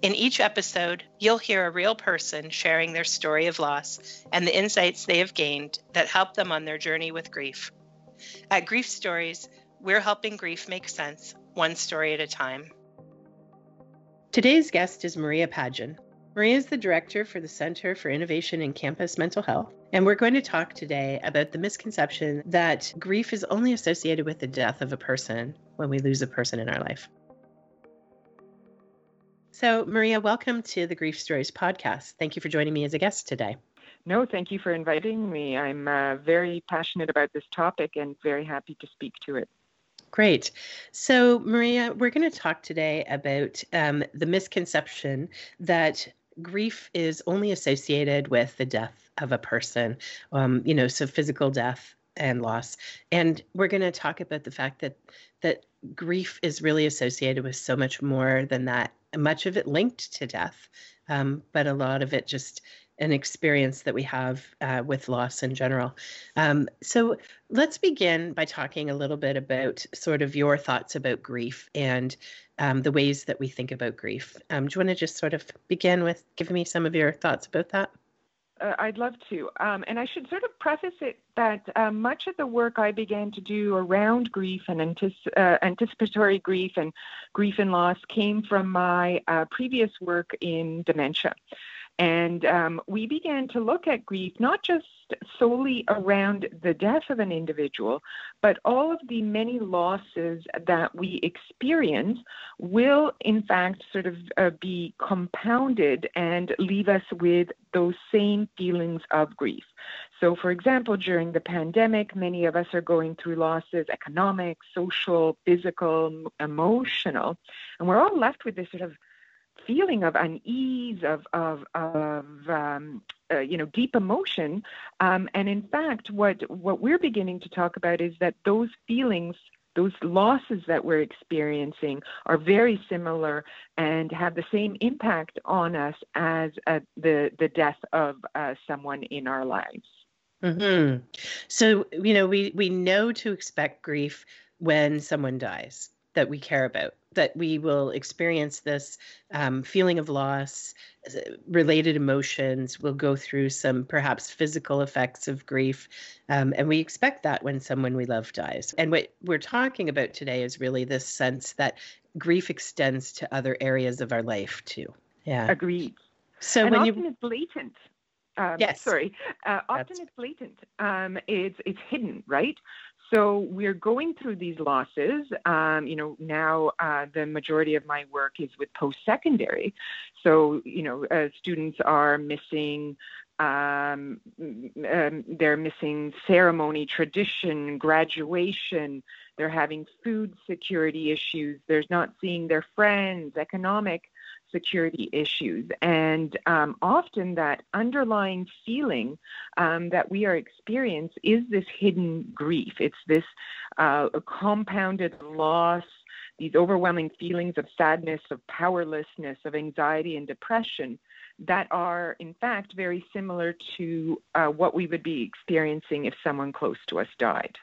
In each episode, you'll hear a real person sharing their story of loss and the insights they have gained that help them on their journey with grief. At Grief Stories, we're helping grief make sense, one story at a time. Today's guest is Maria Padgin. Maria is the director for the Center for Innovation in Campus Mental Health, and we're going to talk today about the misconception that grief is only associated with the death of a person when we lose a person in our life. So, Maria, welcome to the Grief Stories podcast. Thank you for joining me as a guest today. No, thank you for inviting me. I'm uh, very passionate about this topic and very happy to speak to it. Great. So, Maria, we're going to talk today about um, the misconception that grief is only associated with the death of a person, um, you know, so physical death and loss. And we're going to talk about the fact that that grief is really associated with so much more than that much of it linked to death, um, but a lot of it just an experience that we have uh, with loss in general. Um, so let's begin by talking a little bit about sort of your thoughts about grief and um, the ways that we think about grief. Um, do you want to just sort of begin with giving me some of your thoughts about that? Uh, I'd love to. Um, and I should sort of preface it that uh, much of the work I began to do around grief and antici- uh, anticipatory grief and grief and loss came from my uh, previous work in dementia. And um, we began to look at grief not just solely around the death of an individual, but all of the many losses that we experience will, in fact, sort of uh, be compounded and leave us with those same feelings of grief. So, for example, during the pandemic, many of us are going through losses economic, social, physical, emotional, and we're all left with this sort of feeling of unease, of of of um, uh, you know deep emotion, um, and in fact, what what we're beginning to talk about is that those feelings. Those losses that we're experiencing are very similar and have the same impact on us as uh, the the death of uh, someone in our lives. Mm-hmm. So you know we we know to expect grief when someone dies that we care about that we will experience this um, feeling of loss, uh, related emotions. We'll go through some perhaps physical effects of grief. Um, and we expect that when someone we love dies. And what we're talking about today is really this sense that grief extends to other areas of our life too. Yeah. Agreed. So and when often you... it's blatant. Um, yes. Sorry. Uh, often That's... it's blatant. Um, it's it's hidden, right? So we're going through these losses. Um, you know, now uh, the majority of my work is with post-secondary. So you know, uh, students are missing. Um, um, they're missing ceremony, tradition, graduation. They're having food security issues. They're not seeing their friends, economic security issues. And um, often that underlying feeling um, that we are experiencing is this hidden grief. It's this uh, compounded loss, these overwhelming feelings of sadness, of powerlessness, of anxiety and depression that are, in fact, very similar to uh, what we would be experiencing if someone close to us died.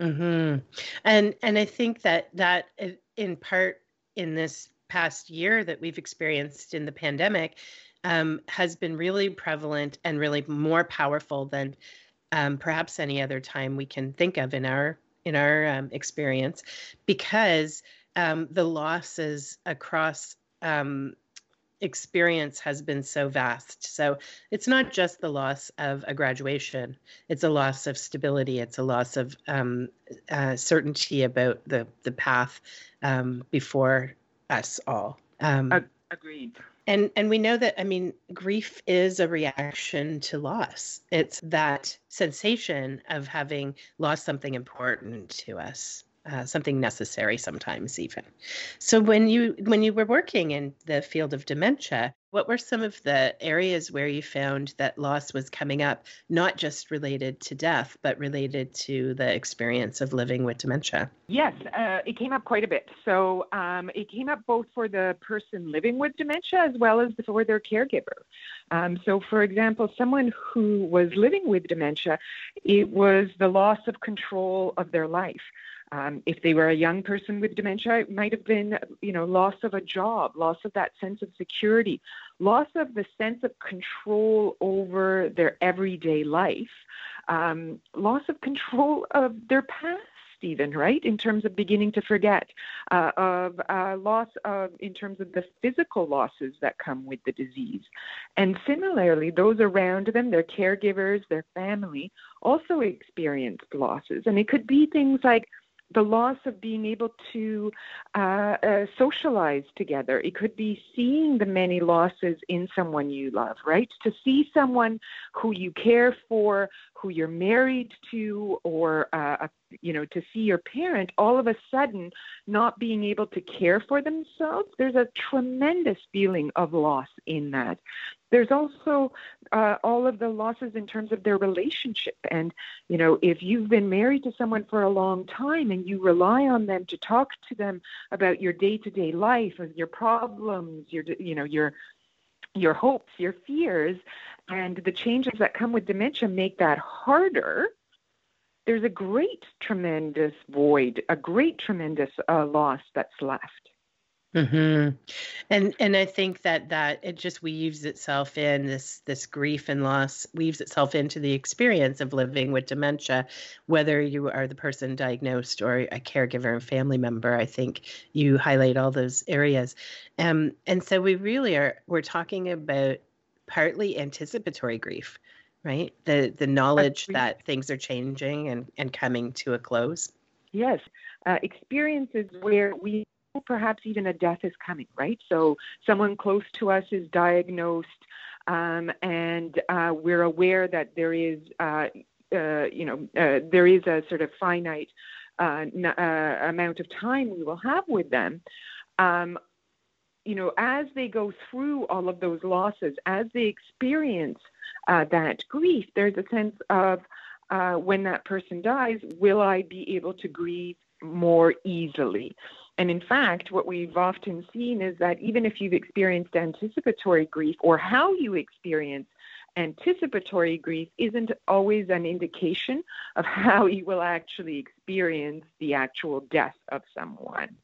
Mm-hmm. And and I think that that in part in this past year that we've experienced in the pandemic um, has been really prevalent and really more powerful than um, perhaps any other time we can think of in our in our um, experience, because um, the losses across um, experience has been so vast. So it's not just the loss of a graduation; it's a loss of stability. It's a loss of um, uh, certainty about the the path um, before us all. Um, Agreed. And and we know that I mean grief is a reaction to loss. It's that sensation of having lost something important to us. Uh, something necessary sometimes even. So when you when you were working in the field of dementia what were some of the areas where you found that loss was coming up not just related to death but related to the experience of living with dementia? Yes uh, it came up quite a bit. So um, it came up both for the person living with dementia as well as for their caregiver. Um, so for example someone who was living with dementia it was the loss of control of their life um, if they were a young person with dementia, it might have been, you know, loss of a job, loss of that sense of security, loss of the sense of control over their everyday life, um, loss of control of their past even right? In terms of beginning to forget uh, of uh, loss of in terms of the physical losses that come with the disease. And similarly those around them their caregivers their family also experienced losses. And it could be things like the loss of being able to uh, uh, socialize together. It could be seeing the many losses in someone you love, right? To see someone who you care for, who you're married to, or uh, you know, to see your parent all of a sudden not being able to care for themselves. There's a tremendous feeling of loss in that. There's also uh, all of the losses in terms of their relationship. And, you know, if you've been married to someone for a long time and you rely on them to talk to them about your day to day life, your problems, your, you know, your, your hopes, your fears, and the changes that come with dementia make that harder. There's a great, tremendous void, a great, tremendous uh, loss that's left. Mm-hmm. And and I think that that it just weaves itself in this this grief and loss weaves itself into the experience of living with dementia, whether you are the person diagnosed or a caregiver and family member. I think you highlight all those areas, um, and so we really are we're talking about partly anticipatory grief, right? The the knowledge that things are changing and and coming to a close. Yes, uh, experiences where we perhaps even a death is coming, right? So someone close to us is diagnosed, um, and uh, we're aware that there is, uh, uh, you know, uh, there is a sort of finite uh, uh, amount of time we will have with them. Um, you know, as they go through all of those losses, as they experience that grief, there's a sense of Uh, when that person dies, will I be able to grieve more easily? And in fact, what we've often seen is that even if you've experienced anticipatory grief or how you experience anticipatory grief isn't always an indication of how you will actually experience the actual death of someone.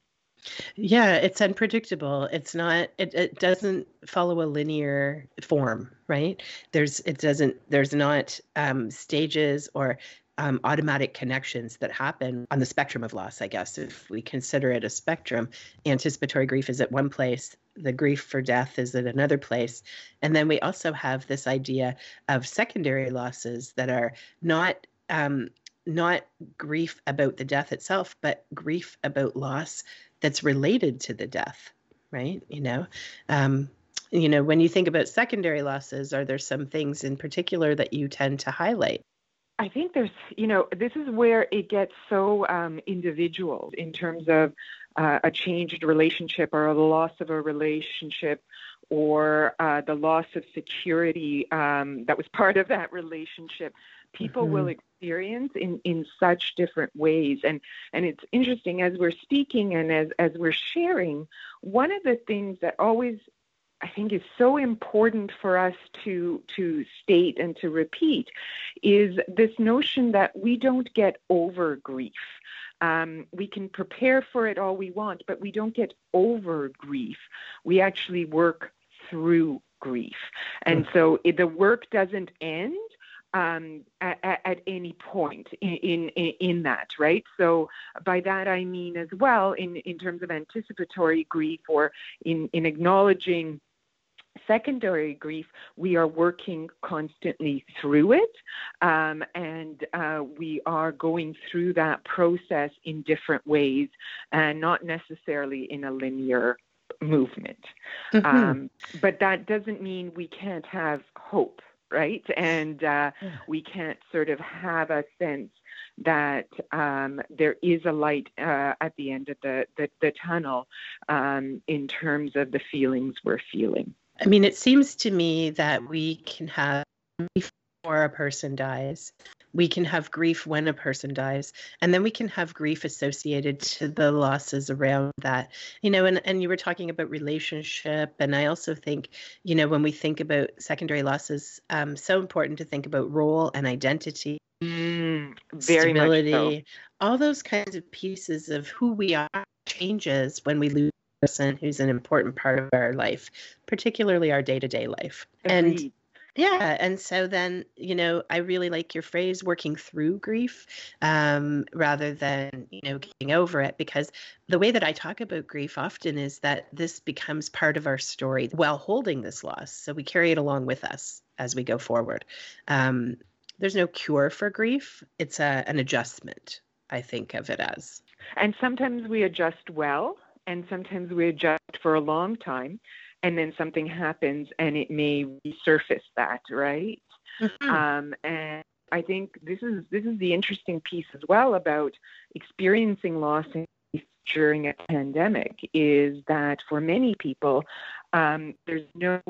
Yeah, it's unpredictable. It's not it, it doesn't follow a linear form, right? There's it doesn't there's not um, stages or um, automatic connections that happen on the spectrum of loss, I guess, if we consider it a spectrum. Anticipatory grief is at one place, the grief for death is at another place. And then we also have this idea of secondary losses that are not. Um, not grief about the death itself, but grief about loss that's related to the death, right? You know, um, you know, when you think about secondary losses, are there some things in particular that you tend to highlight? I think there's, you know, this is where it gets so um, individual in terms of uh, a changed relationship or the loss of a relationship or uh, the loss of security um, that was part of that relationship. People mm-hmm. will experience in, in such different ways. And, and it's interesting as we're speaking and as, as we're sharing, one of the things that always I think is so important for us to to state and to repeat is this notion that we don't get over grief. Um, we can prepare for it all we want, but we don't get over grief. We actually work through grief, and mm. so it, the work doesn't end um, at, at, any point in, in, in that, right? So by that I mean as well in, in terms of anticipatory grief or in, in acknowledging secondary grief, we are working constantly through it, um, and uh, we are going through that process in different ways, and not necessarily in a linear movement. Mm-hmm. Um, but that doesn't mean we can't have hope, right? And uh, we can't sort of have a sense that um, there is a light uh, at the end of the, the, the tunnel um, in terms of the feelings we're feeling. I mean, it seems to me that we can have before a person dies. We can have grief when a person dies, and then we can have grief associated to the losses around that. You know, and, and you were talking about relationship, and I also think, you know, when we think about secondary losses, um, so important to think about role and identity. Mm, very stability, so. all those kinds of pieces of who we are changes when we lose a person who's an important part of our life, particularly our day-to-day life. Agreed. And yeah and so then you know i really like your phrase working through grief um, rather than you know getting over it because the way that i talk about grief often is that this becomes part of our story while holding this loss so we carry it along with us as we go forward. Um, there's no cure for grief it's a, an adjustment i think of it as. And sometimes we adjust well and sometimes we adjust for a long time and then something happens and it may resurface that, right? Mm-hmm. Um, and I think this is this is the interesting piece as well about experiencing loss during a pandemic is that for many people um, there's no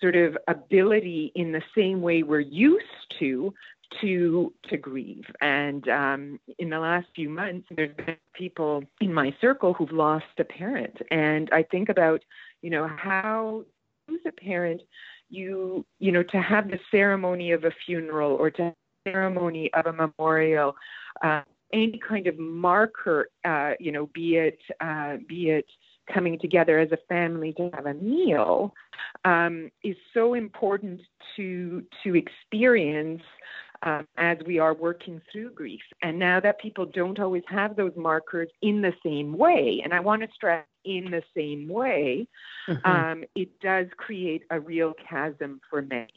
sort of ability in the same way we're used to to to grieve. And um, in the last few months, there's been people in my circle who've lost a parent, and I think about you know how who's a parent you you know to have the ceremony of a funeral or to ceremony of a memorial uh, any kind of marker uh, you know be it uh, be it coming together as a family to have a meal um, is so important to to experience um, as we are working through grief. And now that people don't always have those markers in the same way, and I want to stress in the same way, mm-hmm. um, it does create a real chasm for many.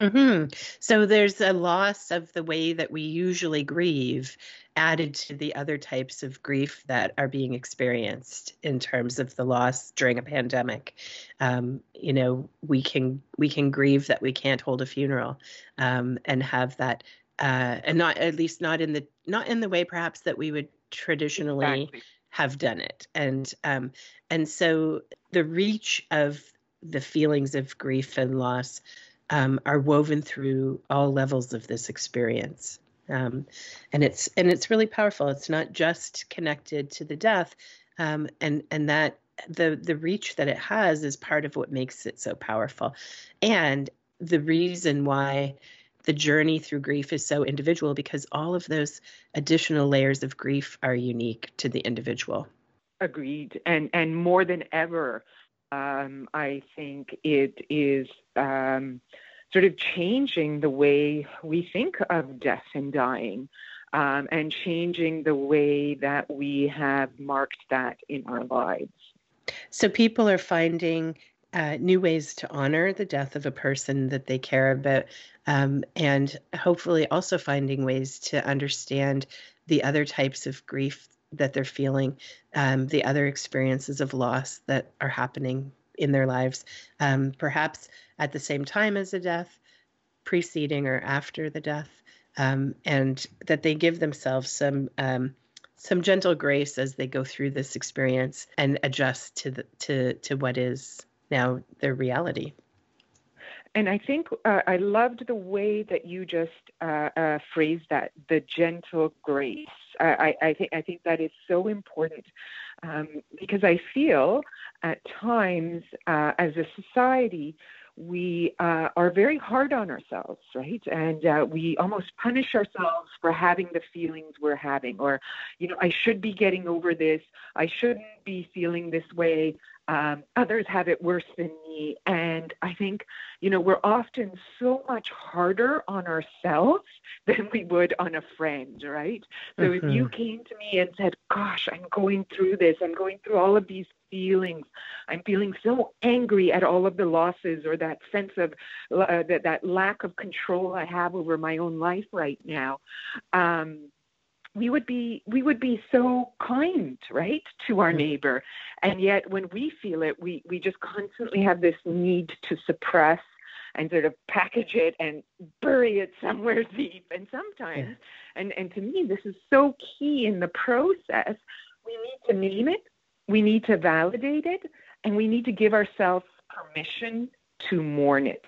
Mm-hmm. So there's a loss of the way that we usually grieve added to the other types of grief that are being experienced in terms of the loss during a pandemic. Um, you know, we can we can grieve that we can't hold a funeral um, and have that, uh, and not at least not in the not in the way perhaps that we would traditionally exactly. have done it. And um, and so the reach of the feelings of grief and loss um, are woven through all levels of this experience. Um, and it's and it's really powerful. It's not just connected to the death, um, and and that the the reach that it has is part of what makes it so powerful, and the reason why the journey through grief is so individual because all of those additional layers of grief are unique to the individual. Agreed, and and more than ever, um, I think it is um, sort of changing the way we think of death and dying. Um, and changing the way that we have marked that in our lives. So people are finding uh, new ways to honor the death of a person that they care about, um, and hopefully also finding ways to understand the other types of grief that they're feeling, um, the other experiences of loss that are happening in their lives, um, perhaps at the same time as a death, preceding or after the death, um, and that they give themselves some um, some gentle grace as they go through this experience and adjust to the to to what is now their reality. And I think uh, I loved the way that you just uh, uh, phrased that, the gentle grace. I, I, think I think that is so important um, because I feel at times uh, as a society we uh, are very hard on ourselves, right? And uh, we almost punish ourselves for having the feelings we're having, or, you know, I should be getting over this. I shouldn't be feeling this way. Um, others have it worse than me. And I think, you know, we're often so much harder on ourselves than we would on a friend, right? So mm-hmm. if you mm-hmm. came to me and said, Gosh, I'm going through this, I'm going through all of these feelings, I'm feeling so angry at all of the losses or that sense of uh, that, that lack of control I have over my own life right now. Um, we would be we would be so kind right to our neighbor and yet when we feel it we we just constantly have this need to suppress and sort of package it and bury it somewhere deep. And sometimes, yeah. and, and to me, this is so key in the process, we need to name it, we need to validate it, and we need to give ourselves permission to mourn it.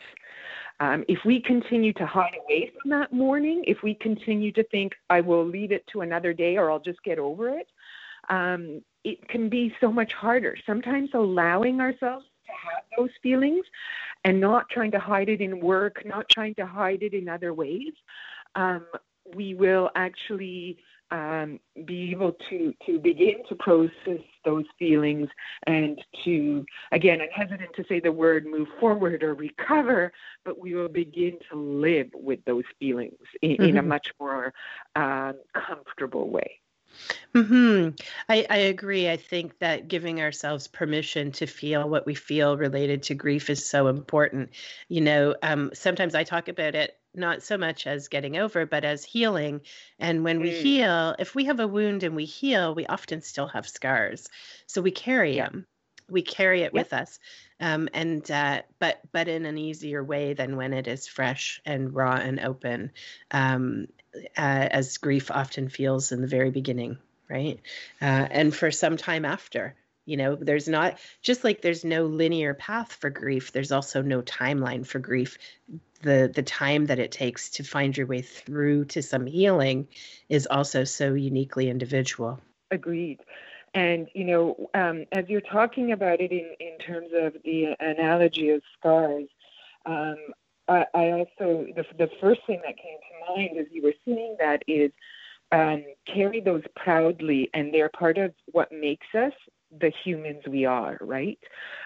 Um, if we continue to hide away from that mourning, if we continue to think, I will leave it to another day or I'll just get over it, um, it can be so much harder. Sometimes allowing ourselves to have those feelings and not trying to hide it in work, not trying to hide it in other ways, um, we will actually um, be able to to begin to process those feelings and to again i'm hesitant to say the word move forward or recover but we will begin to live with those feelings in, mm-hmm. in a mm-hmm. much more um, comfortable way Hmm. I, I agree. I think that giving ourselves permission to feel what we feel related to grief is so important. You know, um, sometimes I talk about it not so much as getting over, but as healing. And when we mm. heal, if we have a wound and we heal, we often still have scars. So we carry yeah. them. We carry it yep. with us, um, and uh, but but in an easier way than when it is fresh and raw and open, um, uh, as grief often feels in the very beginning, right? Uh, and for some time after, you know there's not just like there's no linear path for grief there's also no timeline for grief. The the time that it takes to find your way through to some healing is also so uniquely individual. Agreed. And you know um, as you're talking about it in, in terms of the analogy of scars um, I, I, also the, the first thing that came to mind as you were saying that is um, carry those proudly and they're part of what makes us the humans we are, right?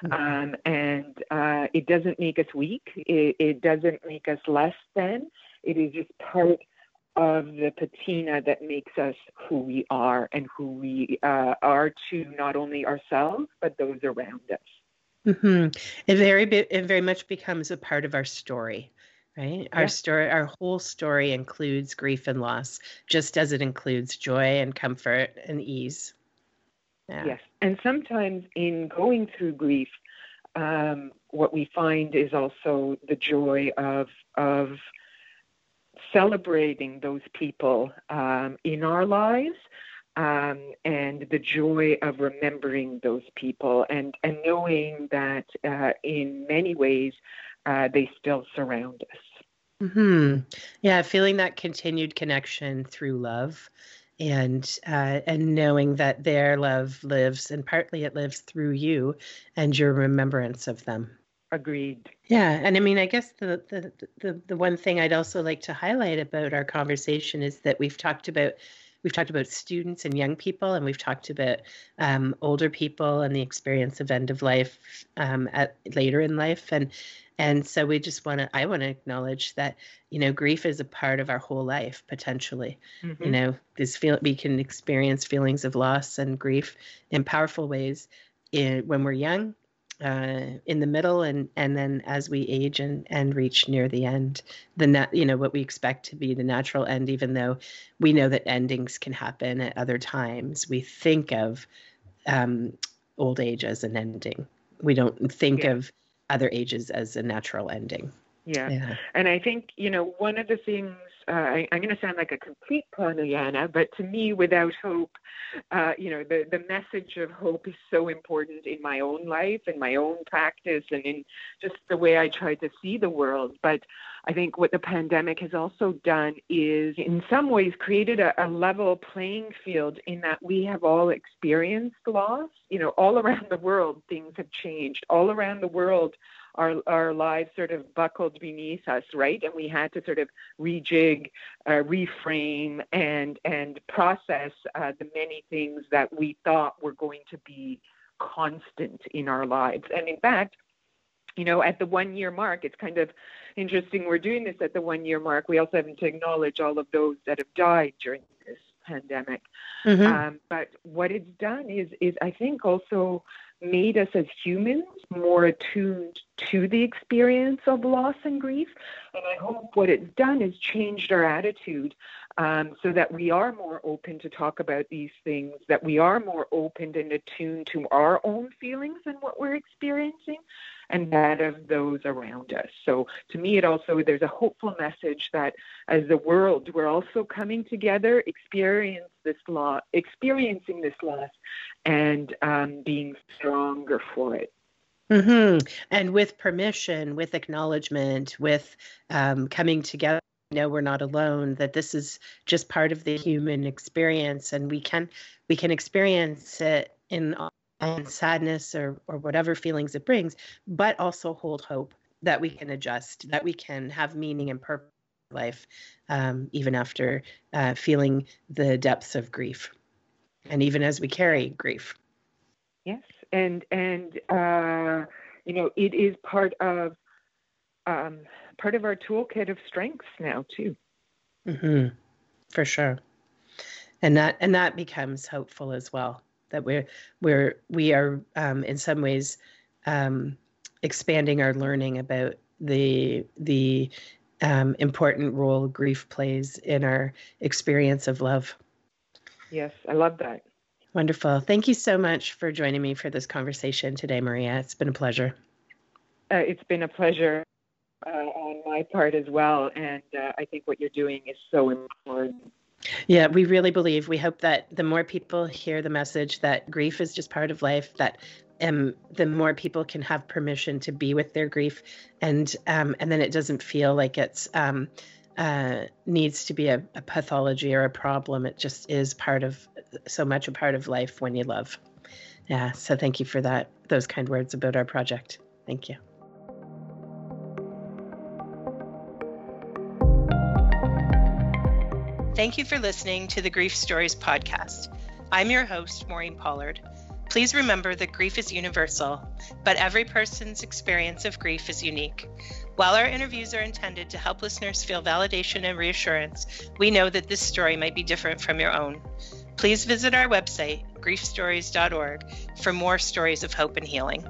Mm-hmm. Um, and uh, it doesn't make us weak. It, it, doesn't make us less than. It is just part of the patina that makes us who we are and who we uh, are to not only ourselves but those around us. Mm-hmm. It very it very much becomes a part of our story right our story our whole story includes grief and loss just as it includes joy and comfort and ease yeah. Yes. And sometimes in going through grief, um, what we find is also the joy of of celebrating those people um, in our lives um, and the joy of remembering those people and, and knowing that uh, in many ways uh, they still surround us. Hmm. Yeah, feeling that continued connection through love and uh, and knowing that their love lives and partly it lives through you and your remembrance of them. Agreed. Yeah and i mean i guess the, the the the one thing i'd also like to highlight about our conversation is that we've talked about we've talked about students and young people and we've talked about um, older people and the experience of end of life um, at later in life. And and so we just want to i want to acknowledge that you know grief is a part of our whole life potentially mm-hmm. you know this feel we can experience feelings of loss and grief in powerful ways in, when we're young uh, in the middle and and then as we age and and reach near the end the nat, you know what we expect to be the natural end even though we know that endings can happen at other times we think of um, old age as an ending we don't think yeah. of other ages as a natural ending. Yeah. yeah. And I think, you know, one of the things, uh, I, am going to sound like a complete Pollyanna, but to me, without hope, uh, you know, the, the message of hope is so important in my own life, in my own practice, and in just the way I try to see the world. But I think what the pandemic has also done is, in some ways, created a, a level playing field in that we have all experienced loss. You know, all around the world, things have changed. All around the world, our our lives sort of buckled beneath us, right? And we had to sort of rejig, uh, reframe, and and process uh, the many things that we thought were going to be constant in our lives. And in fact, you know, at the one year mark, it's kind of interesting we're doing this at the one year mark. We also have to acknowledge all of those that have died during this pandemic. Mm-hmm. Um, but what it's done is, is I think also made us as humans more attuned to the experience of loss and grief. And I hope what it's done is changed our attitude um, so that we are more open to talk about these things, that we are more open and attuned to our own feelings and what we're experiencing and that of those around us. So to me, it also, there's a hopeful message that as the world, we're also coming together, experience this loss, experiencing this loss and um, being stronger for it. Mm-hmm. And with permission, with acknowledgement, with um, coming together know we're not alone that this is just part of the human experience and we can we can experience it in, in sadness or or whatever feelings it brings but also hold hope that we can adjust that we can have meaning and purpose in life um, even after uh, feeling the depths of grief and even as we carry grief yes and and uh, you know it is part of um, part of our toolkit of strengths now too. Mm-hmm. For sure, and that and that becomes hopeful as well. That we're we're we are um, in some ways um, expanding our learning about the the um, important role grief plays in our experience of love. Yes, I love that. Wonderful. Thank you so much for joining me for this conversation today, Maria. It's been a pleasure. Uh, it's been a pleasure uh, on my part as well. And uh, I think what you're doing is so important. Yeah, we really believe. We hope that the more people hear the message that grief is just part of life, that um, the more people can have permission to be with their grief, and um, and then it doesn't feel like it's um, uh, needs to be a, a pathology or a problem. It just is part of so much a part of life when you love. Yeah. So thank you for that. Those kind words about our project. Thank you. Thank you for listening to the Grief Stories podcast. I'm your host, Maureen Pollard. Please remember that grief is universal, but every person's experience of grief is unique. While our interviews are intended to help listeners feel validation and reassurance, we know that this story might be different from your own. Please visit our website, griefstories.org, for more stories of hope and healing.